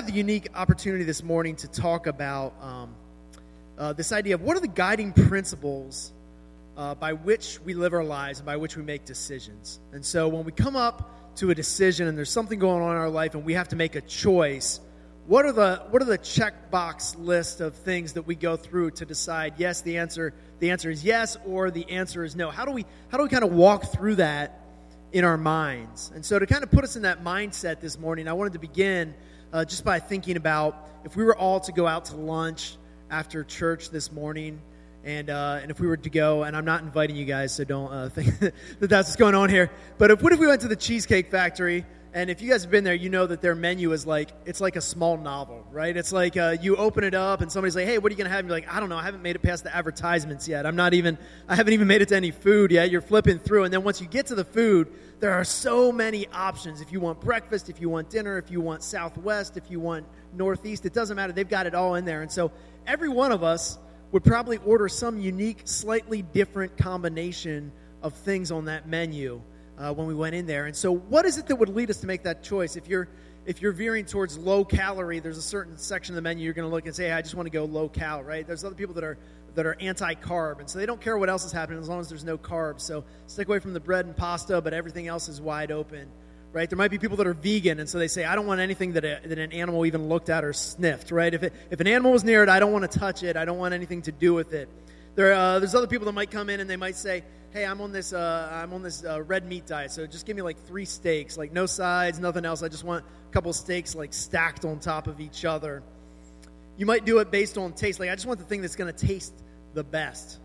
have the unique opportunity this morning to talk about um, uh, this idea of what are the guiding principles uh, by which we live our lives and by which we make decisions. And so when we come up to a decision and there's something going on in our life and we have to make a choice, what are the what are the checkbox list of things that we go through to decide yes the answer the answer is yes or the answer is no? How do we how do we kind of walk through that in our minds? And so to kind of put us in that mindset this morning, I wanted to begin uh, just by thinking about if we were all to go out to lunch after church this morning and uh, and if we were to go, and I'm not inviting you guys, so don't uh, think that that's what's going on here. But if what if we went to the Cheesecake Factory? And if you guys have been there, you know that their menu is like it's like a small novel, right? It's like uh, you open it up and somebody's like, "Hey, what are you gonna have?" And you're like, "I don't know. I haven't made it past the advertisements yet. I'm not even. I haven't even made it to any food yet." You're flipping through, and then once you get to the food, there are so many options. If you want breakfast, if you want dinner, if you want Southwest, if you want Northeast, it doesn't matter. They've got it all in there, and so every one of us would probably order some unique, slightly different combination of things on that menu uh, when we went in there. And so, what is it that would lead us to make that choice? If you're if you're veering towards low calorie, there's a certain section of the menu you're going to look and say, hey, "I just want to go low cal." Right? There's other people that are that are anti-carb, and so they don't care what else is happening as long as there's no carbs. So stick away from the bread and pasta, but everything else is wide open right? There might be people that are vegan, and so they say, I don't want anything that, a, that an animal even looked at or sniffed, right? If, it, if an animal was near it, I don't want to touch it. I don't want anything to do with it. There, uh, there's other people that might come in and they might say, hey, I'm on this, uh, I'm on this uh, red meat diet, so just give me like three steaks, like no sides, nothing else. I just want a couple steaks like stacked on top of each other. You might do it based on taste. Like, I just want the thing that's going to taste the best.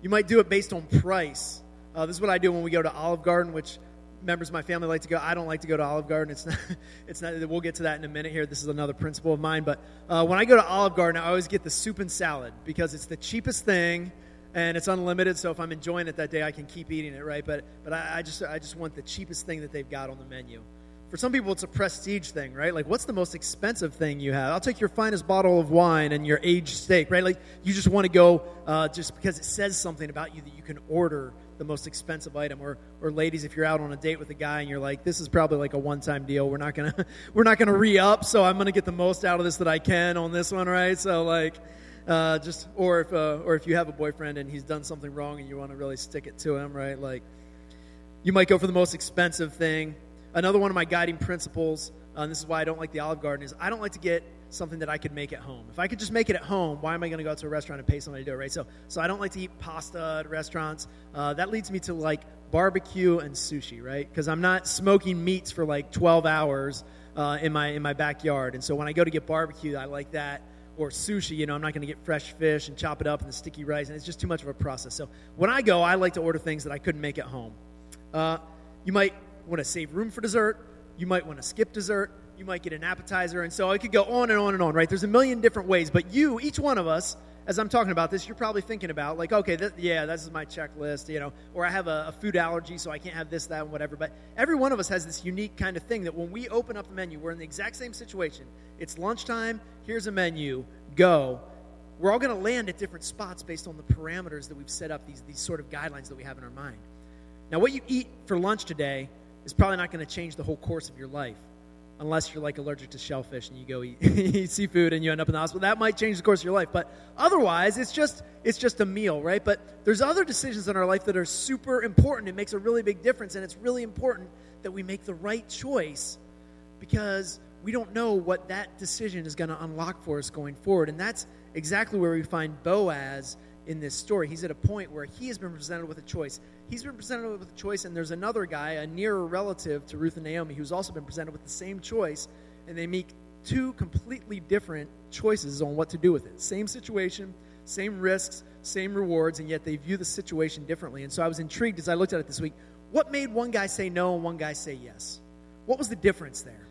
You might do it based on price. Uh, this is what I do when we go to Olive Garden, which members of my family like to go. I don't like to go to Olive Garden. It's not. It's not. We'll get to that in a minute here. This is another principle of mine. But uh, when I go to Olive Garden, I always get the soup and salad because it's the cheapest thing, and it's unlimited. So if I'm enjoying it that day, I can keep eating it, right? But but I, I just I just want the cheapest thing that they've got on the menu. For some people, it's a prestige thing, right? Like, what's the most expensive thing you have? I'll take your finest bottle of wine and your aged steak, right? Like, you just want to go uh, just because it says something about you that you can order the most expensive item or or ladies if you're out on a date with a guy and you're like this is probably like a one time deal we're not gonna we're not gonna re-up so i'm gonna get the most out of this that i can on this one right so like uh, just or if uh, or if you have a boyfriend and he's done something wrong and you want to really stick it to him right like you might go for the most expensive thing another one of my guiding principles uh, and this is why i don't like the olive garden is i don't like to get something that I could make at home. If I could just make it at home, why am I going to go out to a restaurant and pay somebody to do it, right? So, so I don't like to eat pasta at restaurants. Uh, that leads me to like barbecue and sushi, right? Because I'm not smoking meats for like 12 hours uh, in my in my backyard, and so when I go to get barbecue, I like that. Or sushi, you know, I'm not going to get fresh fish and chop it up and the sticky rice, and it's just too much of a process. So when I go, I like to order things that I couldn't make at home. Uh, you might want to save room for dessert. You might want to skip dessert you might get an appetizer. And so I could go on and on and on, right? There's a million different ways. But you, each one of us, as I'm talking about this, you're probably thinking about, like, okay, th- yeah, this is my checklist, you know, or I have a, a, food allergy, so I can't have this, that, and whatever. But every one of us has this unique kind of thing that when we open up a menu, we're in the exact same situation. It's lunchtime, here's a menu, go. We're all going to land at different spots based on the parameters that we've set up, these, these sort of guidelines that we have in our mind. Now, what you eat for lunch today is probably not going to change the whole course of your life unless you're like allergic to shellfish and you go eat, eat, seafood and you end up in the hospital. That might change the course of your life but otherwise it's just it's just a meal right? But there's other decisions in our life that are super important. It makes a really big difference and it's really important that we make the right choice because we don't know what that decision is going to unlock for us going forward. And that's exactly where we find boaz in this story. He's at a point where he has been presented with a choice he's been presented with a choice, and there's another guy, a nearer relative to Ruth and Naomi, who's also been presented with the same choice, and they make two completely different choices on what to do with it. Same situation, same risks, same rewards, and yet they view the situation differently. And so I was intrigued as I looked at it this week. What made one guy say no and one guy say yes? What was the difference there?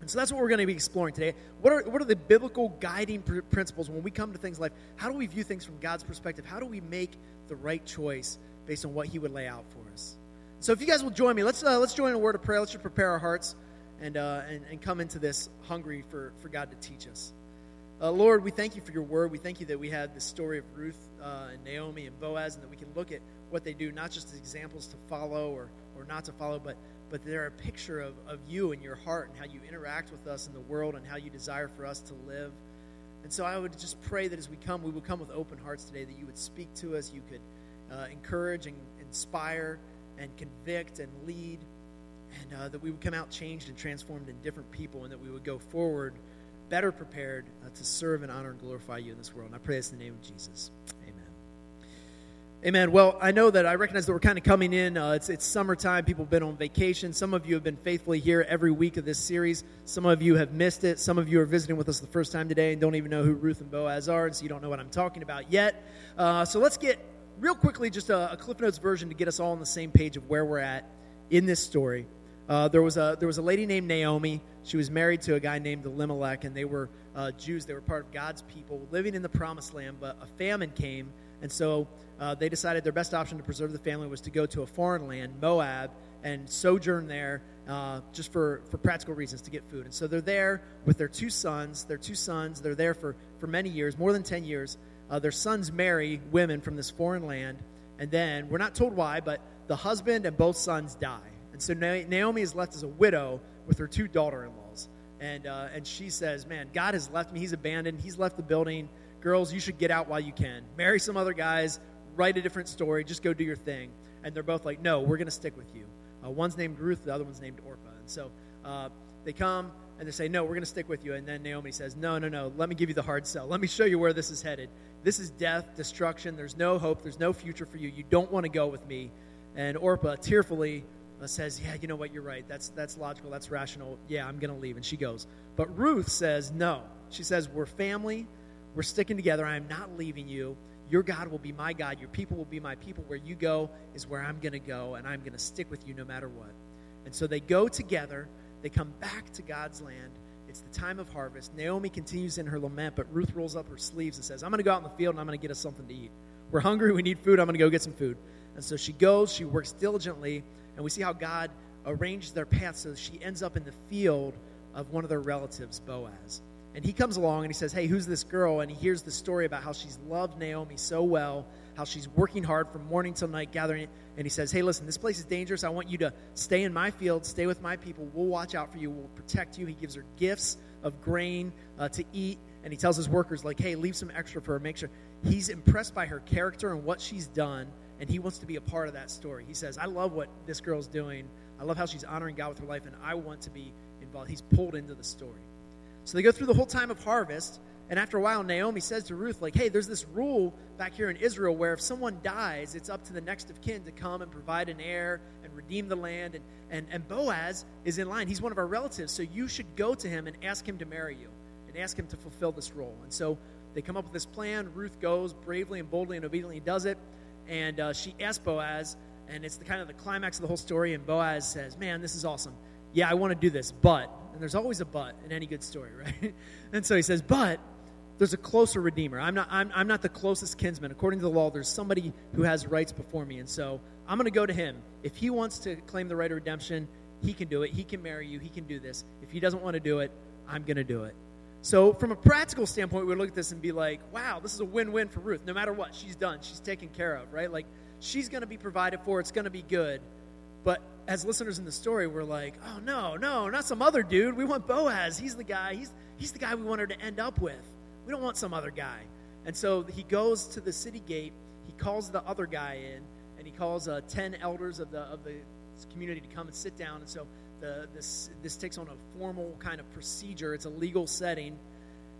And so that's what we're going to be exploring today. What are, what are the biblical guiding pr- principles when we come to things like how do we view things from God's perspective? How do we make the right choice based on what He would lay out for us. So, if you guys will join me, let's uh, let's join in a word of prayer. Let's just prepare our hearts and uh, and, and come into this hungry for for God to teach us. Uh, Lord, we thank you for your word. We thank you that we had the story of Ruth uh, and Naomi and Boaz, and that we can look at what they do, not just as examples to follow or, or not to follow, but, but they're a picture of, of you and your heart and how you interact with us in the world and how you desire for us to live. And so I would just pray that as we come, we would come with open hearts today, that you would speak to us, you could uh, encourage and inspire and convict and lead, and uh, that we would come out changed and transformed in different people, and that we would go forward better prepared uh, to serve and honor and glorify you in this world. And I pray this in the name of Jesus. Amen. Well, I know that I recognize that we're kind of coming in. Uh, it's, it's summertime. People have been on vacation. Some of you have been faithfully here every week of this series. Some of you have missed it. Some of you are visiting with us the first time today and don't even know who Ruth and Boaz are, and so you don't know what I'm talking about yet. Uh, so let's get real quickly just a, a, Cliff Notes version to get us all on the same page of where we're at in this story. Uh, there was a there was a lady named Naomi. She was married to a guy named Elimelech, and they were uh, Jews. They were part of God's people, living in the Promised Land. But a famine came, and so uh, they decided their best option to preserve the family was to go to a foreign land, Moab, and sojourn there uh, just for, for practical reasons to get food. And so they're there with their two sons. Their two sons, they're there for, for many years, more than 10 years. Uh, their sons marry women from this foreign land. And then, we're not told why, but the husband and both sons die. And so Naomi is left as a widow with her two daughter in laws. And, uh, and she says, Man, God has left me. He's abandoned. He's left the building. Girls, you should get out while you can. Marry some other guys write a different story, just go do your thing. And they're both like, no, we're going to stick with you. Uh, one's named Ruth, the other one's named Orpah. And so uh, they come and they say, no, we're going to stick with you. And then Naomi says, no, no, no, let me give you the hard sell. Let me show you where this is headed. This is death, destruction. There's no hope. There's no future for you. You don't want to go with me. And Orpah tearfully uh, says, yeah, you know what? You're right. That's, that's logical. That's rational. Yeah, I'm going to leave. And she goes. But Ruth says, no. She says, we're family. We're sticking together. I am not leaving you. Your God will be my God. Your people will be my people. Where you go is where I'm going to go, and I'm going to stick with you no matter what. And so they go together. They come back to God's land. It's the time of harvest. Naomi continues in her lament, but Ruth rolls up her sleeves and says, I'm going to go out in the field and I'm going to get us something to eat. We're hungry. We need food. I'm going to go get some food. And so she goes. She works diligently. And we see how God arranges their path so she ends up in the field of one of their relatives, Boaz. And he comes along and he says, Hey, who's this girl? And he hears the story about how she's loved Naomi so well, how she's working hard from morning till night gathering it. And he says, Hey, listen, this place is dangerous. I want you to stay in my field, stay with my people. We'll watch out for you, we'll protect you. He gives her gifts of grain uh, to eat. And he tells his workers, like, hey, leave some extra for her. Make sure. He's impressed by her character and what she's done, and he wants to be a part of that story. He says, I love what this girl's doing. I love how she's honoring God with her life, and I want to be involved. He's pulled into the story. So they go through the whole time of harvest. And after a while, Naomi says to Ruth, like, hey, there's this rule back here in Israel where if someone dies, it's up to the next of kin to come and provide an heir and redeem the land. And, and, and Boaz is in line. He's one of our relatives. So you should go to him and ask him to marry you and ask him to fulfill this role. And so they come up with this plan. Ruth goes bravely and boldly and obediently does it. And uh, she asks Boaz, and it's the kind of the climax of the whole story. And Boaz says, man, this is awesome. Yeah, I want to do this, but and there's always a but in any good story, right? and so he says, But there's a closer redeemer. I'm not, I'm, I'm not the closest kinsman. According to the law, there's somebody who has rights before me. And so I'm going to go to him. If he wants to claim the right of redemption, he can do it. He can marry you. He can do this. If he doesn't want to do it, I'm going to do it. So, from a practical standpoint, we look at this and be like, wow, this is a win win for Ruth. No matter what, she's done. She's taken care of, right? Like, she's going to be provided for. It's going to be good. But as listeners in the story, we're like, oh, no, no, not some other dude. We want Boaz. He's the guy. He's, he's the guy we want her to end up with. We don't want some other guy. And so he goes to the city gate. He calls the other guy in, and he calls uh, 10 elders of the, of the community to come and sit down. And so the, this, this takes on a formal kind of procedure, it's a legal setting.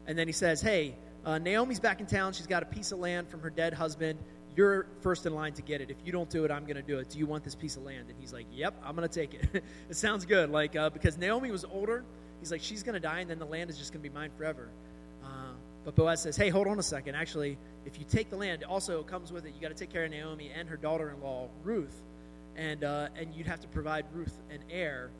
And then he says, hey, uh, Naomi's back in town. She's got a piece of land from her dead husband you're first in line to get it. If you don't do it, I'm going to do it. Do you want this piece of land? And he's like, Yep, I'm going to take it. it sounds good. Like, uh, because Naomi was older, he's like, She's going to die, and then the land is just going to be mine forever. Uh, but Boaz says, Hey, hold on a second. Actually, if you take the land, also comes with it, you got to take care of Naomi and her daughter in law, Ruth. And, uh, and you'd have to provide Ruth an heir.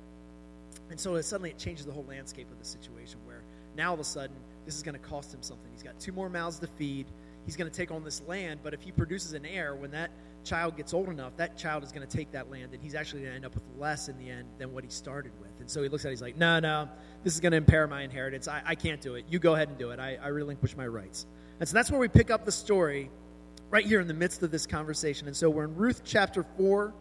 And so it, suddenly it changes the whole landscape of the situation where now all of a sudden this is going to cost him something. He's got two more mouths to feed he's going to take on this land. But if he produces an heir, when that child gets old enough, that child is going to take that land, and he's actually going to end up with less in the end than what he started with. And so he looks at it, he's like, no, no, this is going to impair my inheritance. I, I can't do it. You go ahead and do it. I, I relinquish my rights. And so that's where we pick up the story right here in the midst of this conversation. And so we're in Ruth chapter 4.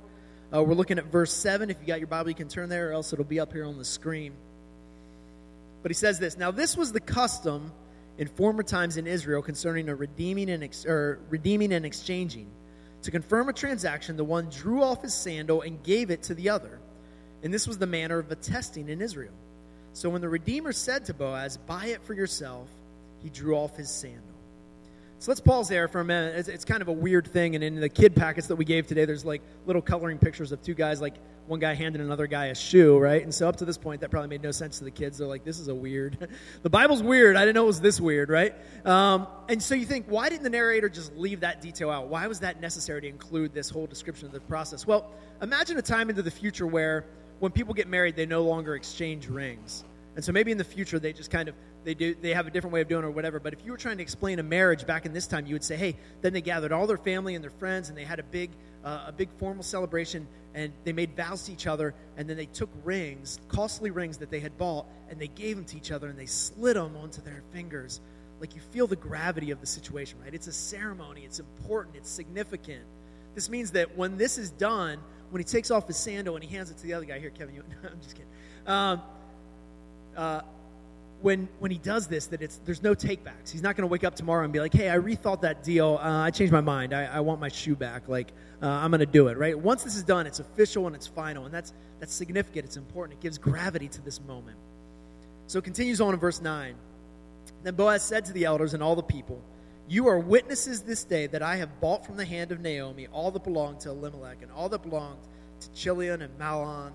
Uh, we're looking at verse 7. If you got your Bible, you can turn there, or else it'll be up here on the screen. But he says this Now, this was the custom in former times in Israel concerning a redeeming and, ex- or redeeming and exchanging. To confirm a transaction, the one drew off his sandal and gave it to the other. And this was the manner of attesting in Israel. So when the Redeemer said to Boaz, Buy it for yourself, he drew off his sandal. So let's pause there for a minute. It's, it's, kind of a weird thing. And in the kid packets that we gave today, there's like little coloring pictures of two guys, like one guy handing another guy a shoe, right? And so up to this point, that probably made no sense to the kids. They're like, this is a weird. the Bible's weird. I didn't know it was this weird, right? Um, and so you think, why didn't the narrator just leave that detail out? Why was that necessary to include this whole description of the process? Well, imagine a time into the future where when people get married, they no longer exchange rings. And so maybe in the future they just kind of they do they have a different way of doing it or whatever. But if you were trying to explain a marriage back in this time, you would say, hey, then they gathered all their family and their friends and they had a big uh, a big formal celebration and they made vows to each other and then they took rings, costly rings that they had bought, and they gave them to each other and they slid them onto their fingers. Like you feel the gravity of the situation, right? It's a ceremony. It's important. It's significant. This means that when this is done, when he takes off his sandal and he hands it to the other guy, here, Kevin, you, I'm just kidding. Um, uh, when when he does this, that it's there's no takebacks. He's not going to wake up tomorrow and be like, "Hey, I rethought that deal. Uh, I changed my mind. I, I, want my shoe back. Like, uh, I'm going to do it." Right? Once this is done, it's official and it's final, and that's that's significant. It's important. It gives gravity to this moment. So it continues on in verse nine. Then Boaz said to the elders and all the people, "You are witnesses this day that I have bought from the hand of Naomi all that belonged to Elimelech and all that belonged to Chilion and Mahlon."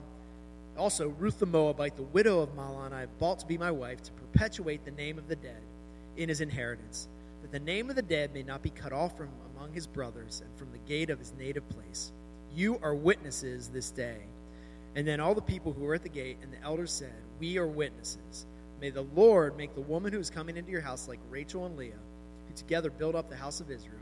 Also, Ruth the Moabite, the widow of Mahlon, I have bought to be my wife to perpetuate the name of the dead in his inheritance, that the name of the dead may not be cut off from among his brothers and from the gate of his native place. You are witnesses this day. And then all the people who were at the gate and the elders said, We are witnesses. May the Lord make the woman who is coming into your house like Rachel and Leah, who together build up the house of Israel.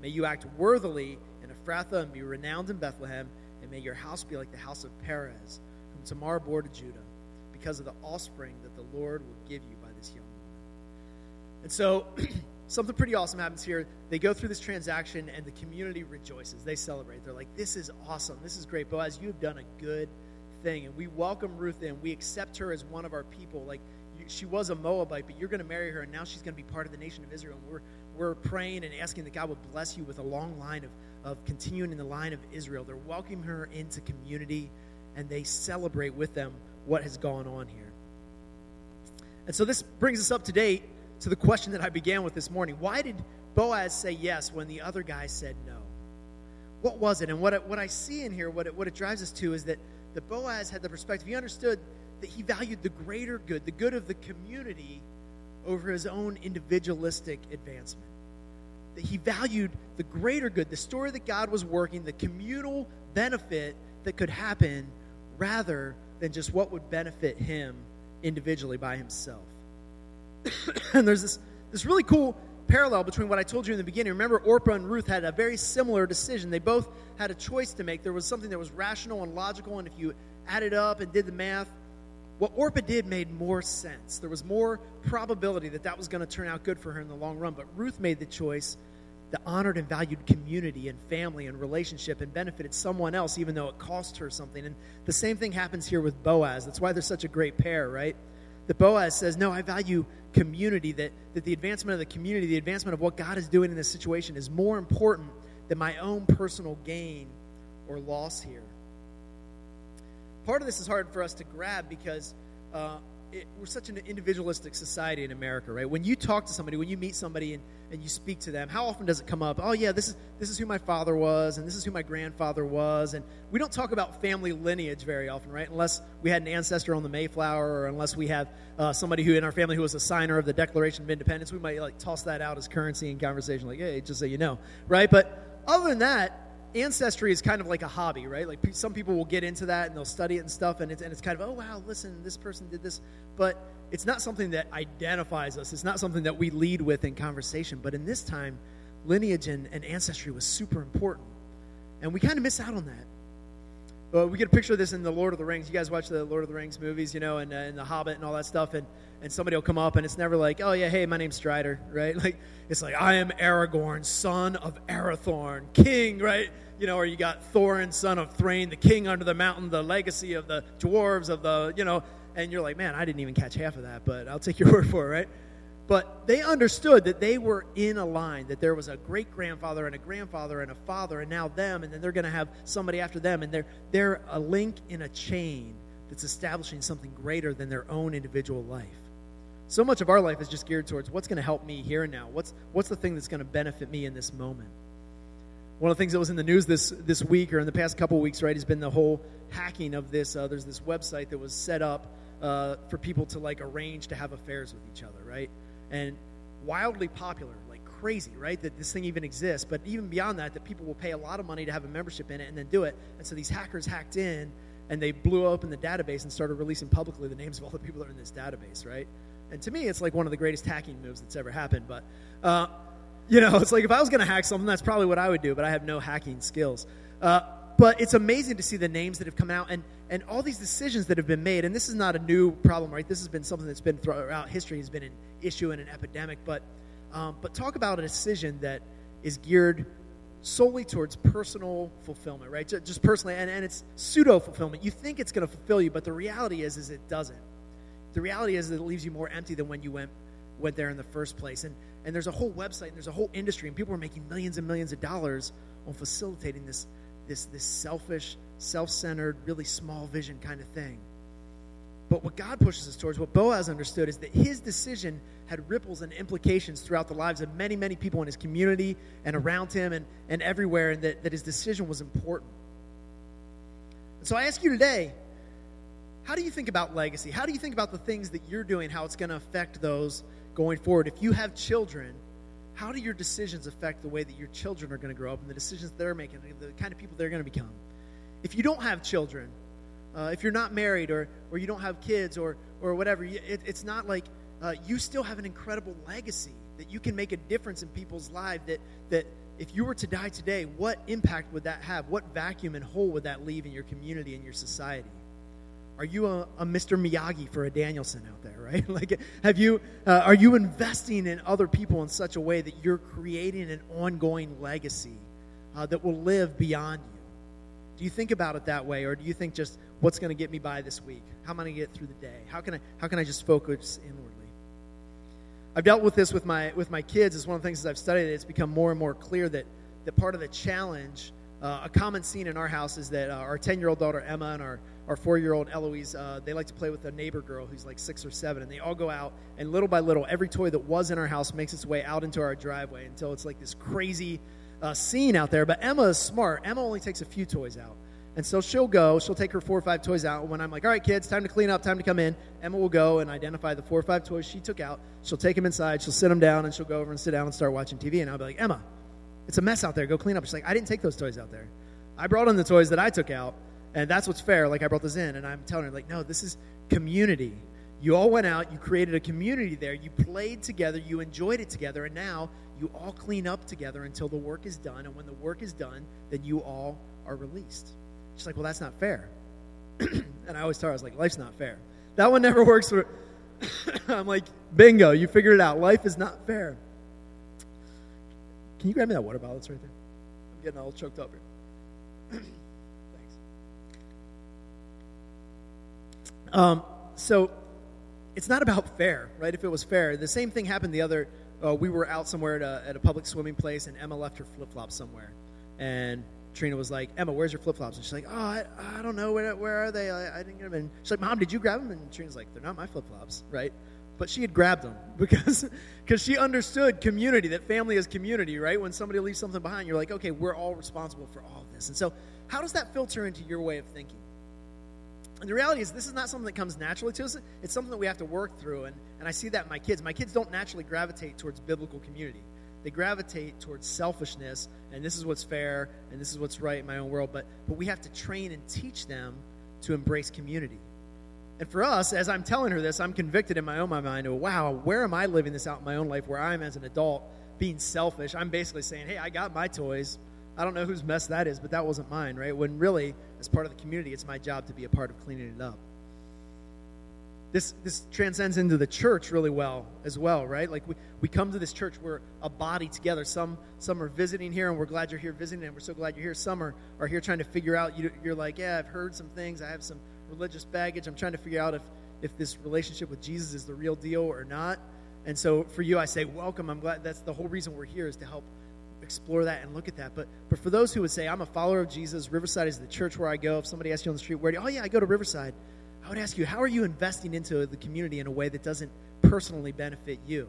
May you act worthily in Ephrathah and be renowned in Bethlehem, and may your house be like the house of Perez Tamar bore to Judah because of the offspring that the Lord will give you by this young woman. And so, something pretty awesome happens here. They go through this transaction, and the community rejoices. They celebrate. They're like, This is awesome. This is great. Boaz, you have done a good thing. And we welcome Ruth in. We accept her as one of our people. Like, she was a Moabite, but you're going to marry her, and now she's going to be part of the nation of Israel. And we're, we're praying and asking that God would bless you with a long line of, of continuing in the line of Israel. They're welcoming her into community and they celebrate with them what has gone on here. And so this brings us up to date to the question that I began with this morning. Why did Boaz say yes when the other guy said no? What was it? And what, it, what I see in here, what it, what it drives us to, is that, that Boaz had the perspective. He understood that he valued the greater good, the good of the community, over his own individualistic advancement. That he valued the greater good, the story that God was working, the communal benefit that could happen rather than just what would benefit him individually by himself. and there's this, this really cool parallel between what I told you in the beginning. Remember, Orpah and Ruth had a very similar decision. They both had a choice to make. There was something that was rational and logical, and if you added up and did the math, what Orpah did made more sense. There was more probability that that was going to turn out good for her in the long run. But Ruth made the choice that honored and valued community and family and relationship and benefited someone else, even though it cost her something. And the same thing happens here with Boaz. That's why they're such a great pair, right? That Boaz says, No, I value community, that, that the advancement of the community, the advancement of what God is doing in this situation is more important than my own personal gain or loss here. Part of this is hard for us to grab because uh, it, we're such an individualistic society in America, right? When you talk to somebody, when you meet somebody and, and you speak to them, how often does it come up? Oh, yeah, this is, this is who my father was, and this is who my grandfather was. And we don't talk about family lineage very often, right? Unless we had an ancestor on the Mayflower, or unless we have uh, somebody who in our family who was a signer of the Declaration of Independence, we might like toss that out as currency in conversation, like, hey, just so you know, right? But other than that, ancestry is kind of like a hobby, right? Like some people will get into that and they'll study it and stuff, and it's, and it's kind of, oh, wow, listen, this person did this. But it's not something that identifies us. It's not something that we lead with in conversation. But in this time, lineage and, and ancestry was super important. And we kind of miss out on that. uh, we get a picture of this in the Lord of the Rings. You guys watch the Lord of the Rings movies, you know, and, uh, and the Hobbit and all that stuff, and and somebody will come up, and it's never like, oh yeah, hey, my name's Strider, right? Like it's like I am Aragorn, son of Arathorn, king, right? You know, or you got Thorin, son of Thrain, the king under the mountain, the legacy of the dwarves of the, you know, and you're like, man, I didn't even catch half of that, but I'll take your word for it, right? But they understood that they were in a line, that there was a great grandfather and a grandfather and a father, and now them, and then they're going to have somebody after them, and they're, they're a link in a chain that's establishing something greater than their own individual life. So much of our life is just geared towards what's going to help me here and now. What's, what's the thing that's going to benefit me in this moment? One of the things that was in the news this, this week or in the past couple weeks, right, has been the whole hacking of this. Uh, there's this website that was set up uh, for people to like arrange to have affairs with each other, right? and wildly popular, like crazy, right? That this thing even exists. But even beyond that, that people will pay a lot of money to have a membership in it and then do it. And so these hackers hacked in and they blew open the database and started releasing publicly the names of all the people that are in this database, right? And to me, it's like one of the greatest hacking moves that's ever happened. But, uh, you know, it's like if I was going to hack something, that's probably what I would do, but I have no hacking skills. Uh, but it's amazing to see the names that have come out and, and all these decisions that have been made. And this is not a new problem, right? This has been something that's been throughout history, has been an issue and an epidemic. But, um, but talk about a decision that is geared solely towards personal fulfillment, right? Just personally, and, and it's pseudo fulfillment. You think it's going to fulfill you, but the reality is, is it doesn't. The reality is that it leaves you more empty than when you went went there in the first place. And and there's a whole website and there's a whole industry, and people are making millions and millions of dollars on facilitating this this, this selfish, self centered, really small vision kind of thing. But what God pushes us towards, what Boaz understood, is that his decision had ripples and implications throughout the lives of many, many people in his community and around him and, and everywhere, and that, that his decision was important. And so I ask you today how do you think about legacy? How do you think about the things that you're doing, how it's going to affect those going forward? If you have children, how do your decisions affect the way that your children are going to grow up and the decisions they're making, the kind of people they're going to become? If you don't have children, uh, if you're not married or, or you don't have kids or, or whatever, it, it's not like uh, you still have an incredible legacy that you can make a difference in people's lives. That, that if you were to die today, what impact would that have? What vacuum and hole would that leave in your community and your society? Are you a, a, Mr. Miyagi for a Daniel-san out there, right? like, have you, uh, are you investing in other people in such a way that you're creating an ongoing legacy uh, that will live beyond you? Do you think about it that way, or do you think just what's going to get me by this week? How am I going to get through the day? How can I, how can I just focus inwardly? I've dealt with this with my with my kids. It's one of the things as I've studied it. It's become more and more clear that that part of the challenge, uh, a common scene in our house is that uh, our ten year old daughter Emma and our our four year old Eloise, uh, they like to play with a neighbor girl who's like six or seven, and they all go out, and little by little, every toy that was in our house makes its way out into our driveway until it's like this crazy uh, scene out there. But Emma is smart. Emma only takes a few toys out. And so she'll go, she'll take her four or five toys out. And when I'm like, all right, kids, time to clean up, time to come in, Emma will go and identify the four or five toys she took out. She'll take them inside, she'll sit them down, and she'll go over and sit down and start watching TV. And I'll be like, Emma, it's a mess out there. Go clean up. She's like, I didn't take those toys out there. I brought in the toys that I took out and that's what's fair. Like I brought this in, and I'm telling her, like, no, this is community. You all went out, you created a community there, you played together, you enjoyed it together, and now you all clean up together until the work is done. And when the work is done, then you all are released. She's like, well, that's not fair. and I always tell her, I was like, life's not fair. That one never works for. I'm like, bingo, you figured it out. Life is not fair. Can you grab me that water bottle that's right there? I'm getting all choked up here. Um, so it's not about fair, right? If it was fair, the same thing happened the other. Uh, we were out somewhere at a, at a public swimming place, and Emma left her flip flops somewhere, and Trina was like, "Emma, where's your flip flops?" And she's like, "Oh, I, I don't know where where are they? I, I didn't get them." And she's like, "Mom, did you grab them?" And Trina's like, "They're not my flip flops, right?" But she had grabbed them because because she understood community, that family is community, right? When somebody leaves something behind, you're like, "Okay, we're all responsible for all of this." And so, how does that filter into your way of thinking? And the reality is, this is not something that comes naturally to us. It's something that we have to work through. And, and I see that in my kids. My kids don't naturally gravitate towards biblical community, they gravitate towards selfishness, and this is what's fair, and this is what's right in my own world. But, but we have to train and teach them to embrace community. And for us, as I'm telling her this, I'm convicted in my own mind of, wow, where am I living this out in my own life where I'm, as an adult, being selfish? I'm basically saying, hey, I got my toys. I don't know whose mess that is, but that wasn't mine, right? When really, as part of the community, it's my job to be a part of cleaning it up. This, this transcends into the church really well as well, right? Like we, we come to this church, we're a body together. Some, some are visiting here, and we're glad you're here visiting, and we're so glad you're here. Some are, are here trying to figure out, you, you're like, yeah, I've heard some things, I have some religious baggage. I'm trying to figure out if, if this relationship with Jesus is the real deal or not. And so for you, I say, welcome. I'm glad that's the whole reason we're here is to help explore that and look at that. But but for those who would say, I'm a follower of Jesus, Riverside is the church where I go. If somebody asks you on the street, where do you, oh yeah, I go to Riverside. I would ask you, how are you investing into the community in a way that doesn't personally benefit you?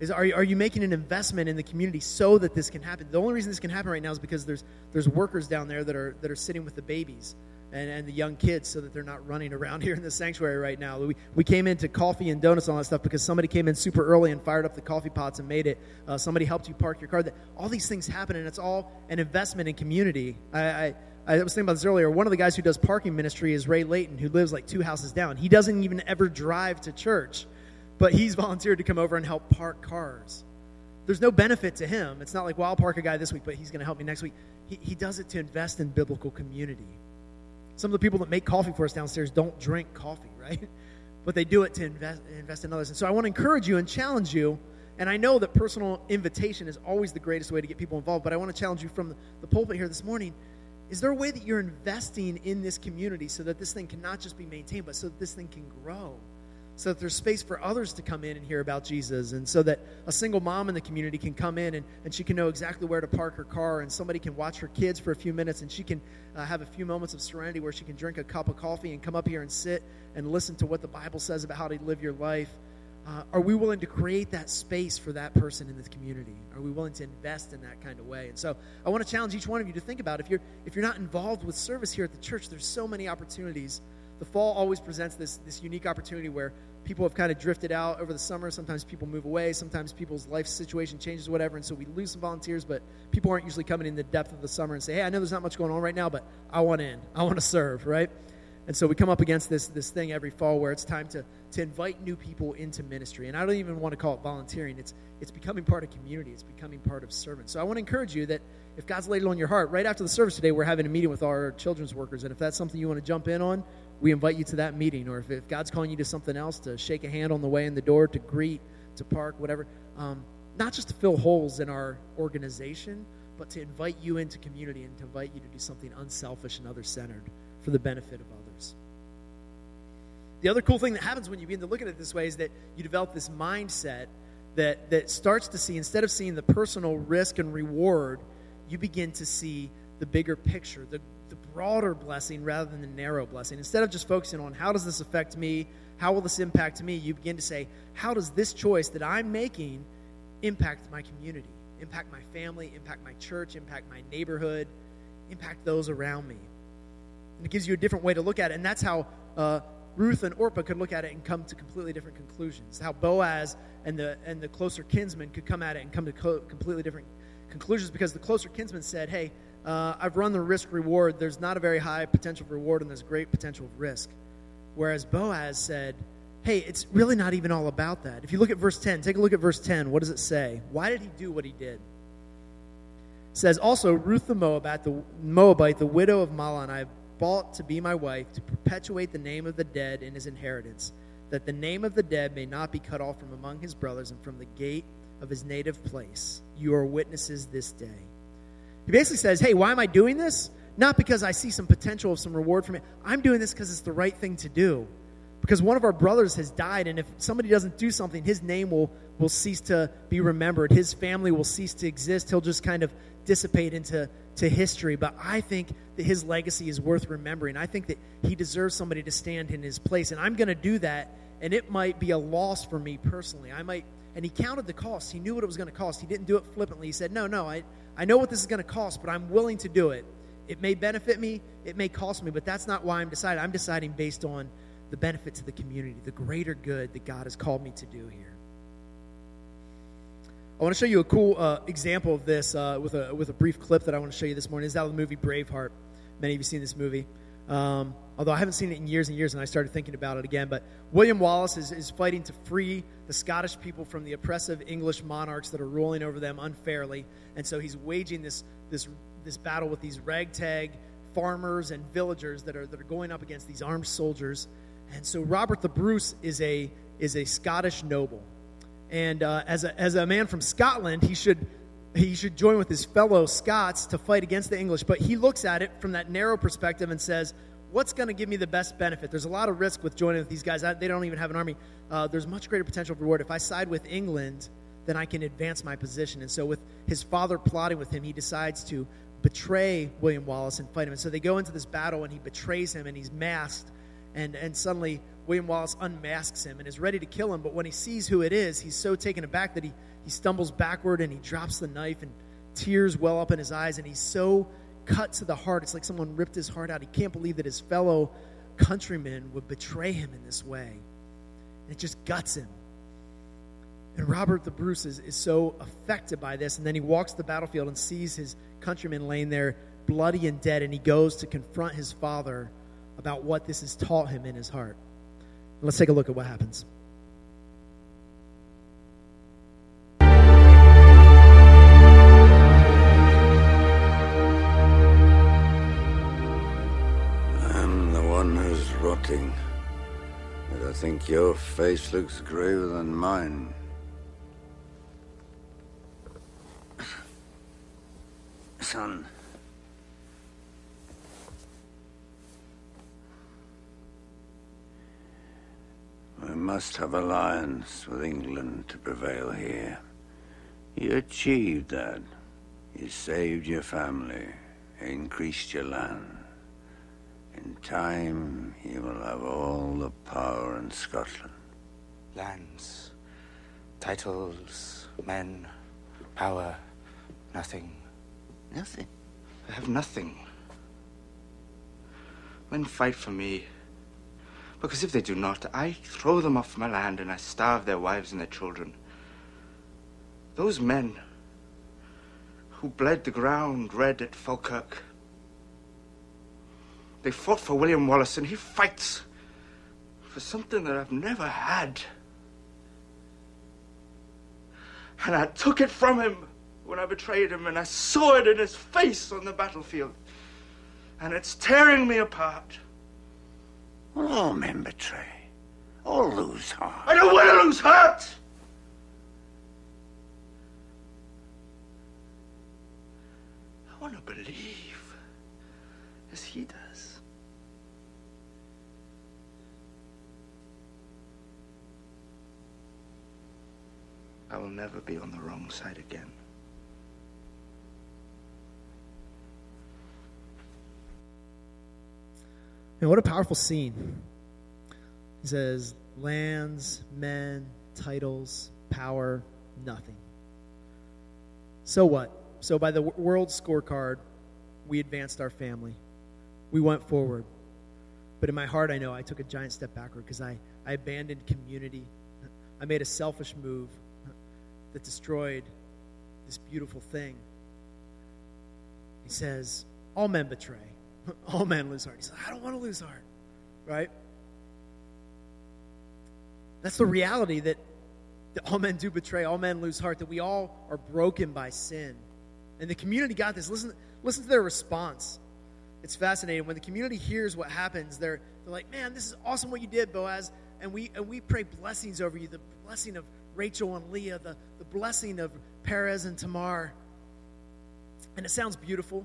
Is, are, you, are you making an investment in the community so that this can happen? The only reason this can happen right now is because there's, there's workers down there that are, that are sitting with the babies and, and the young kids so that they're not running around here in the sanctuary right now. We, we came into coffee and donuts and all that stuff because somebody came in super early and fired up the coffee pots and made it. Uh, somebody helped you park your car. All these things happen, and it's all an investment in community. I, I, I was thinking about this earlier. One of the guys who does parking ministry is Ray Layton, who lives like two houses down. He doesn't even ever drive to church, but he's volunteered to come over and help park cars. There's no benefit to him. It's not like, well, I'll park a guy this week, but he's going to help me next week. He, he does it to invest in biblical community. Some of the people that make coffee for us downstairs don't drink coffee, right? But they do it to invest, invest in others. And so I want to encourage you and challenge you. And I know that personal invitation is always the greatest way to get people involved, but I want to challenge you from the, pulpit here this morning. Is there a way that you're investing in this community so that this thing can not just be maintained, but so that this thing can grow? So that there's space for others to come in and hear about Jesus, and so that a single mom in the community can come in and, and she can know exactly where to park her car, and somebody can watch her kids for a few minutes, and she can uh, have a few moments of serenity where she can drink a cup of coffee and come up here and sit and listen to what the Bible says about how to live your life. Uh, are we willing to create that space for that person in this community? Are we willing to invest in that kind of way? And so, I want to challenge each one of you to think about if you're if you're not involved with service here at the church, there's so many opportunities the fall always presents this, this unique opportunity where people have kind of drifted out over the summer. Sometimes people move away. Sometimes people's life situation changes, whatever. And so we lose some volunteers, but people aren't usually coming in the depth of the summer and say, hey, I know there's not much going on right now, but I want in. I want to serve, right? And so we come up against this, this thing every fall where it's time to, to invite new people into ministry. And I don't even want to call it volunteering. It's, it's becoming part of community. It's becoming part of servant. So I want to encourage you that if God's laid it on your heart, right after the service today, we're having a meeting with our children's workers. And if that's something you want to jump in on, we invite you to that meeting. Or if, if God's calling you to something else, to shake a hand on the way in the door, to greet, to park, whatever. Um, not just to fill holes in our organization, but to invite you into community and to invite you to do something unselfish and other centered for the benefit of others. The other cool thing that happens when you begin to look at it this way is that you develop this mindset that, that starts to see, instead of seeing the personal risk and reward, you begin to see the bigger picture, the, broader blessing rather than the narrow blessing. Instead of just focusing on how does this affect me, how will this impact me, you begin to say, how does this choice that I'm making impact my community, impact my family, impact my church, impact my neighborhood, impact those around me? And it gives you a different way to look at it. And that's how uh, Ruth and Orpah could look at it and come to completely different conclusions. How Boaz and the, and the closer kinsman could come at it and come to co- completely different conclusions because the closer kinsman said, hey, uh, I've run the risk reward. There's not a very high potential reward, and there's great potential risk. Whereas Boaz said, hey, it's really not even all about that. If you look at verse 10, take a look at verse 10. What does it say? Why did he do what he did? It says, Also, Ruth the Moabite, the Moabite, the widow of Mahlon, I bought to be my wife to perpetuate the name of the dead in his inheritance, that the name of the dead may not be cut off from among his brothers and from the gate of his native place. You are witnesses this day. He basically says, Hey, why am I doing this? Not because I see some potential of some reward from it. I'm doing this because it's the right thing to do. Because one of our brothers has died, and if somebody doesn't do something, his name will, will cease to be remembered. His family will cease to exist. He'll just kind of dissipate into to history. But I think that his legacy is worth remembering. I think that he deserves somebody to stand in his place. And I'm going to do that, and it might be a loss for me personally. I might, and he counted the cost. He knew what it was going to cost. He didn't do it flippantly. He said, No, no, I, I know what this is going to cost, but I'm willing to do it. It may benefit me, it may cost me, but that's not why I'm deciding. I'm deciding based on the benefit to the community, the greater good that God has called me to do here. I want to show you a cool uh, example of this uh, with, a, with a brief clip that I want to show you this morning. Is out of the movie Braveheart. Many of you seen this movie. Um, although I haven't seen it in years and years, and I started thinking about it again. But William Wallace is, is fighting to free the Scottish people from the oppressive English monarchs that are ruling over them unfairly. And so he's waging this, this, this battle with these ragtag farmers and villagers that are, that are going up against these armed soldiers. And so Robert the Bruce is a, is a Scottish noble. And uh, as, a, as a man from Scotland, he should, he should join with his fellow Scots to fight against the English. But he looks at it from that narrow perspective and says, what's going to give me the best benefit? There's a lot of risk with joining with these guys. They don't even have an army. Uh, there's much greater potential reward. If I side with England, then I can advance my position. And so, with his father plotting with him, he decides to betray William Wallace and fight him. And so they go into this battle, and he betrays him, and he's masked. And, and suddenly, William Wallace unmasks him and is ready to kill him. But when he sees who it is, he's so taken aback that he, he stumbles backward and he drops the knife, and tears well up in his eyes. And he's so cut to the heart. It's like someone ripped his heart out. He can't believe that his fellow countrymen would betray him in this way. And it just guts him. And Robert the Bruce is, is so affected by this. And then he walks the battlefield and sees his countrymen laying there bloody and dead. And he goes to confront his father about what this has taught him in his heart. Let's take a look at what happens. I'm the one who's rotting. But I think your face looks graver than mine. Son. We must have alliance with England to prevail here. You achieved that. You saved your family, increased your land. In time, you will have all the power in Scotland. Lands, titles, men, power, nothing. Nothing. I have nothing. Men fight for me. Because if they do not, I throw them off my land and I starve their wives and their children. Those men who bled the ground red at Falkirk. They fought for William Wallace, and he fights for something that I've never had. And I took it from him when I betrayed him, and I saw it in his face on the battlefield. And it's tearing me apart. Well, all men betray. All lose heart. I don't want to lose heart! I want to believe as he does. I will never be on the wrong side again. And what a powerful scene. He says, lands, men, titles, power, nothing. So what? So, by the world scorecard, we advanced our family. We went forward. But in my heart, I know I took a giant step backward because I, I abandoned community. I made a selfish move that destroyed this beautiful thing. He says, All men betray. All men lose heart. He says, I don't want to lose heart. Right? That's the reality that, that all men do betray, all men lose heart, that we all are broken by sin. And the community got this. Listen, listen to their response. It's fascinating. When the community hears what happens, they're, they're like, man, this is awesome what you did, Boaz. And we, and we pray blessings over you the blessing of Rachel and Leah, the, the blessing of Perez and Tamar. And it sounds beautiful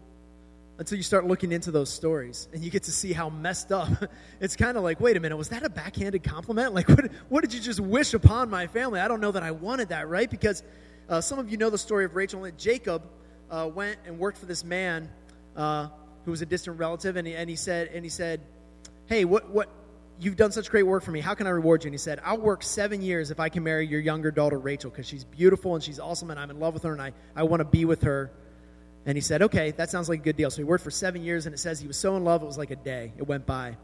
until you start looking into those stories and you get to see how messed up. It's kind of like, wait a minute, was that a backhanded compliment? Like, what, what did you just wish upon my family? I don't know that I wanted that, right? Because uh, some of you know the story of Rachel and Jacob uh, went and worked for this man uh, who was a distant relative, and he, and he said, and he said, hey, what, what, you've done such great work for me. How can I reward you? And he said, I'll work seven years if I can marry your younger daughter, Rachel, because she's beautiful and she's awesome, and I'm in love with her, and I, I want to be with her. And he said, okay, that sounds like a good deal. So he worked for seven years, and it says he was so in love, it was like a day. It went by.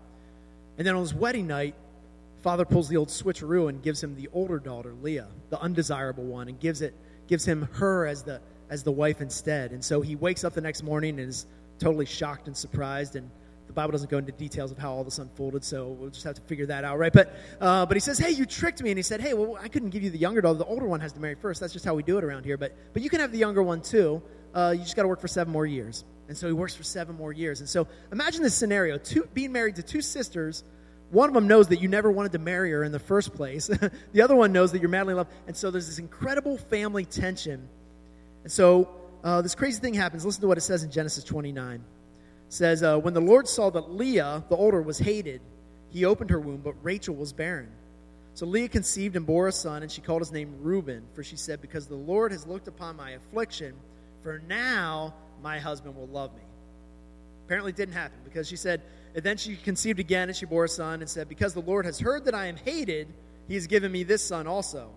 And then on his wedding night, father pulls the old switcheroo and gives him the older daughter, Leah, the undesirable one, and gives it gives him her as the as the wife instead. And so he wakes up the next morning and is totally shocked and surprised. And the Bible doesn't go into details of how all this unfolded, so we'll just have to figure that out, right? But uh, but he says, "Hey, you tricked me." And he said, "Hey, well, I couldn't give you the younger daughter. The older one has to marry first. That's just how we do it around here. But but you can have the younger one too. Uh, you just got to work for seven more years." And so he works for seven more years. And so imagine this scenario two, being married to two sisters. One of them knows that you never wanted to marry her in the first place. the other one knows that you're madly in love. And so there's this incredible family tension. And so uh, this crazy thing happens. Listen to what it says in Genesis 29. It says, uh, When the Lord saw that Leah, the older, was hated, he opened her womb, but Rachel was barren. So Leah conceived and bore a son, and she called his name Reuben, for she said, Because the Lord has looked upon my affliction, for now my husband will love me. Apparently, didn't happen because she said, and then she conceived again, and she bore a son, and said, Because the Lord has heard that I am hated, he has given me this son also.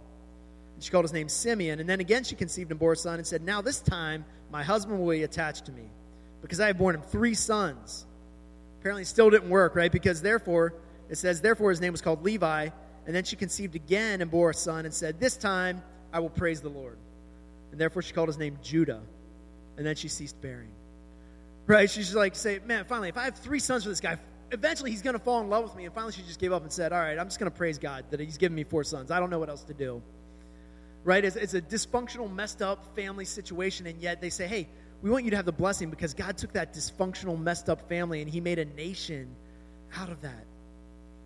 And she called his name Simeon. And then again she conceived and bore a son, and said, Now this time my husband will be attached to me, because I have borne him three sons. Apparently, still didn't work, right? Because therefore, it says, Therefore his name was called Levi. And then she conceived again and bore a son and said, This time I will praise the Lord. And therefore she called his name Judah. And then she ceased bearing. Right? She's like, say, man, finally, if I have three sons for this guy, eventually he's going to fall in love with me. And finally she just gave up and said, All right, I'm just going to praise God that he's given me four sons. I don't know what else to do. Right? It's, it's a dysfunctional, messed up family situation. And yet they say, Hey, we want you to have the blessing because God took that dysfunctional, messed up family and he made a nation out of that.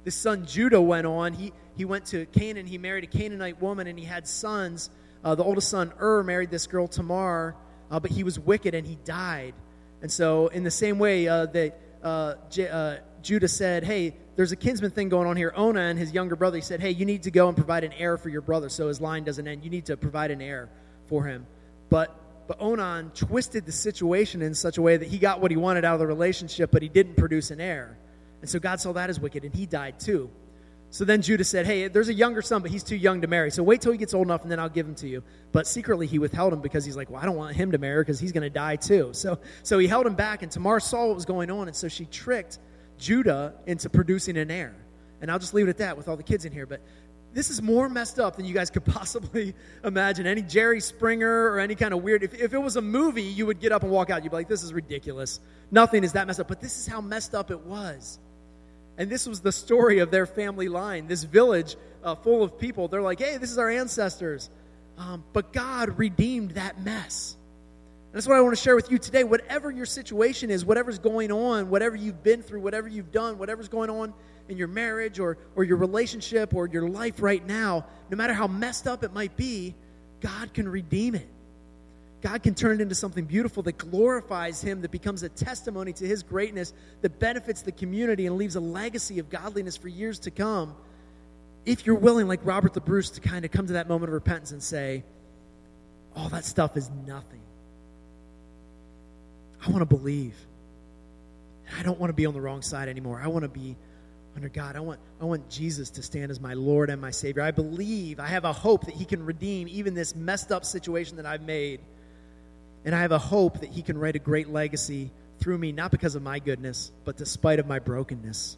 This son Judah went on. He, he went to Canaan. He married a Canaanite woman and he had sons. Uh, the oldest son, Ur, married this girl, Tamar, uh, but he was wicked and he died. And so, in the same way, uh, that uh, J- uh, Judah said, Hey, there's a kinsman thing going on here. Onan, his younger brother, he said, Hey, you need to go and provide an heir for your brother so his line doesn't end. You need to provide an heir for him. But but Onan twisted the situation in such a way that he got what he wanted out of the relationship, but he didn't produce an heir. And so God saw that as wicked, and he died too. So then Judah said, Hey, there's a younger son, but he's too young to marry. So wait till he gets old enough, and then I'll give him to you. But secretly, he withheld him because he's like, Well, I don't want him to marry because he's going to die too. So, so he held him back, and Tamar saw what was going on, and so she tricked Judah into producing an heir. And I'll just leave it at that with all the kids in here. But this is more messed up than you guys could possibly imagine. Any Jerry Springer or any kind of weird. If, if it was a movie, you would get up and walk out. You'd be like, This is ridiculous. Nothing is that messed up. But this is how messed up it was. And this was the story of their family line. This village uh, full of people, they're like, hey, this is our ancestors. Um, but God redeemed that mess. And that's what I want to share with you today. Whatever your situation is, whatever's going on, whatever you've been through, whatever you've done, whatever's going on in your marriage or, or your relationship or your life right now, no matter how messed up it might be, God can redeem it. God can turn it into something beautiful that glorifies Him, that becomes a testimony to His greatness, that benefits the community and leaves a legacy of godliness for years to come. If you're willing, like Robert the Bruce, to kind of come to that moment of repentance and say, all that stuff is nothing. I want to believe. I don't want to be on the wrong side anymore. I want to be under God. I want, I want Jesus to stand as my Lord and my Savior. I believe, I have a hope that He can redeem even this messed up situation that I've made and I have a hope that He can write a great legacy through me, not because of my goodness, but despite of my brokenness.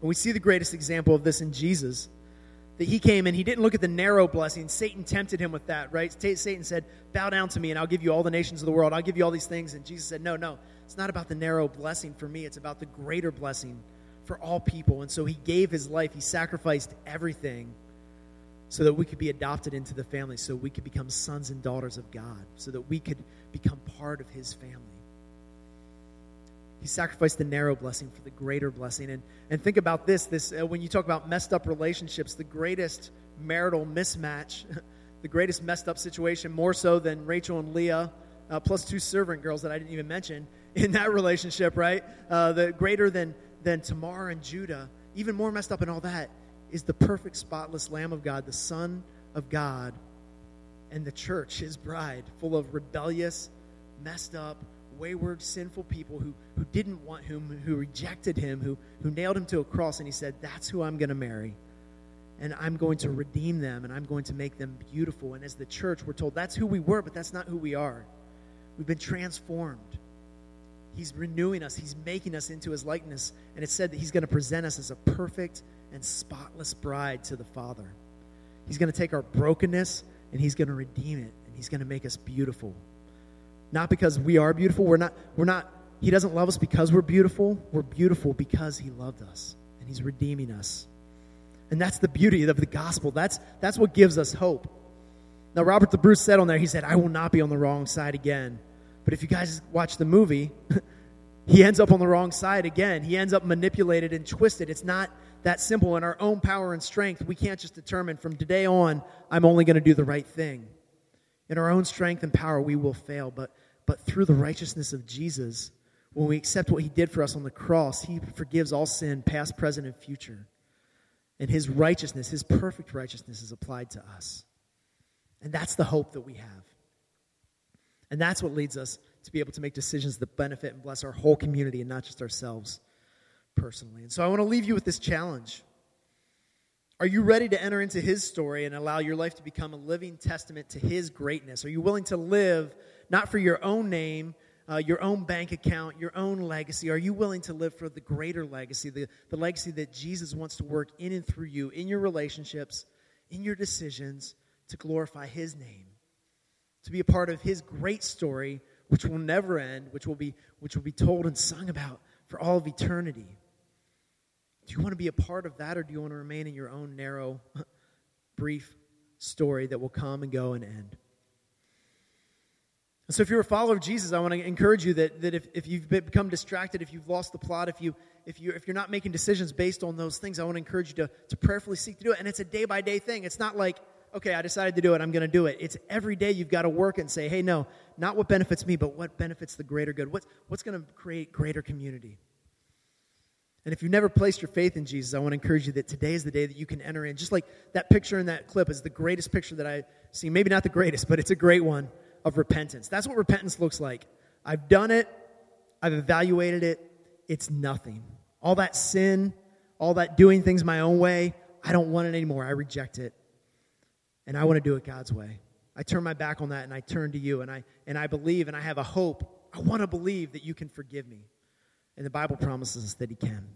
And we see the greatest example of this in Jesus. That he came and he didn't look at the narrow blessing. Satan tempted him with that, right? Satan said, Bow down to me and I'll give you all the nations of the world. I'll give you all these things. And Jesus said, No, no. It's not about the narrow blessing for me. It's about the greater blessing for all people. And so he gave his life, he sacrificed everything so that we could be adopted into the family, so we could become sons and daughters of God, so that we could become part of his family. He sacrificed the narrow blessing for the greater blessing. And, and think about this, this uh, when you talk about messed up relationships, the greatest marital mismatch, the greatest messed up situation, more so than Rachel and Leah, uh, plus two servant girls that I didn't even mention in that relationship, right? Uh, the greater than, than Tamar and Judah, even more messed up in all that, is the perfect, spotless Lamb of God, the Son of God, and the church, his bride, full of rebellious, messed up, wayward, sinful people who, who didn't want him, who rejected him, who, who nailed him to a cross. And he said, That's who I'm going to marry. And I'm going to redeem them and I'm going to make them beautiful. And as the church, we're told that's who we were, but that's not who we are. We've been transformed. He's renewing us, He's making us into His likeness. And it said that He's going to present us as a perfect and spotless bride to the Father. He's going to take our brokenness and He's going to redeem it and He's going to make us beautiful. Not because we are beautiful. We're not, we're not, He doesn't love us because we're beautiful. We're beautiful because He loved us and He's redeeming us. And that's the beauty of the gospel. That's, that's what gives us hope. Now, Robert the Bruce said on there, he said, I will not be on the wrong side again. But if you guys watch the movie, he ends up on the wrong side again. He ends up manipulated and twisted. It's not that simple. In our own power and strength, we can't just determine from today on, I'm only going to do the right thing. In our own strength and power, we will fail. But, but through the righteousness of Jesus, when we accept what he did for us on the cross, he forgives all sin, past, present, and future. And his righteousness, his perfect righteousness, is applied to us. And that's the hope that we have. And that's what leads us to be able to make decisions that benefit and bless our whole community and not just ourselves personally. And so I want to leave you with this challenge. Are you ready to enter into his story and allow your life to become a living testament to his greatness? Are you willing to live not for your own name, uh, your own bank account, your own legacy? Are you willing to live for the greater legacy, the, the legacy that Jesus wants to work in and through you, in your relationships, in your decisions, to glorify his name? To be a part of his great story, which will never end, which will be, which will be told and sung about for all of eternity. Do you want to be a part of that, or do you want to remain in your own narrow, brief story that will come and go and end? So, if you're a follower of Jesus, I want to encourage you that, that if, if you've become distracted, if you've lost the plot, if, you, if, you, if you're not making decisions based on those things, I want to encourage you to, to prayerfully seek to do it. And it's a day by day thing. It's not like, okay, I decided to do it, I'm going to do it. It's every day you've got to work and say, hey, no, not what benefits me, but what benefits the greater good. What's, what's going to create greater community? And if you've never placed your faith in Jesus, I want to encourage you that today is the day that you can enter in. Just like that picture in that clip is the greatest picture that I see. Maybe not the greatest, but it's a great one of repentance. That's what repentance looks like. I've done it, I've evaluated it, it's nothing. All that sin, all that doing things my own way, I don't want it anymore. I reject it. And I want to do it God's way. I turn my back on that and I turn to you and I and I believe and I have a hope. I want to believe that you can forgive me. And the Bible promises us that he can.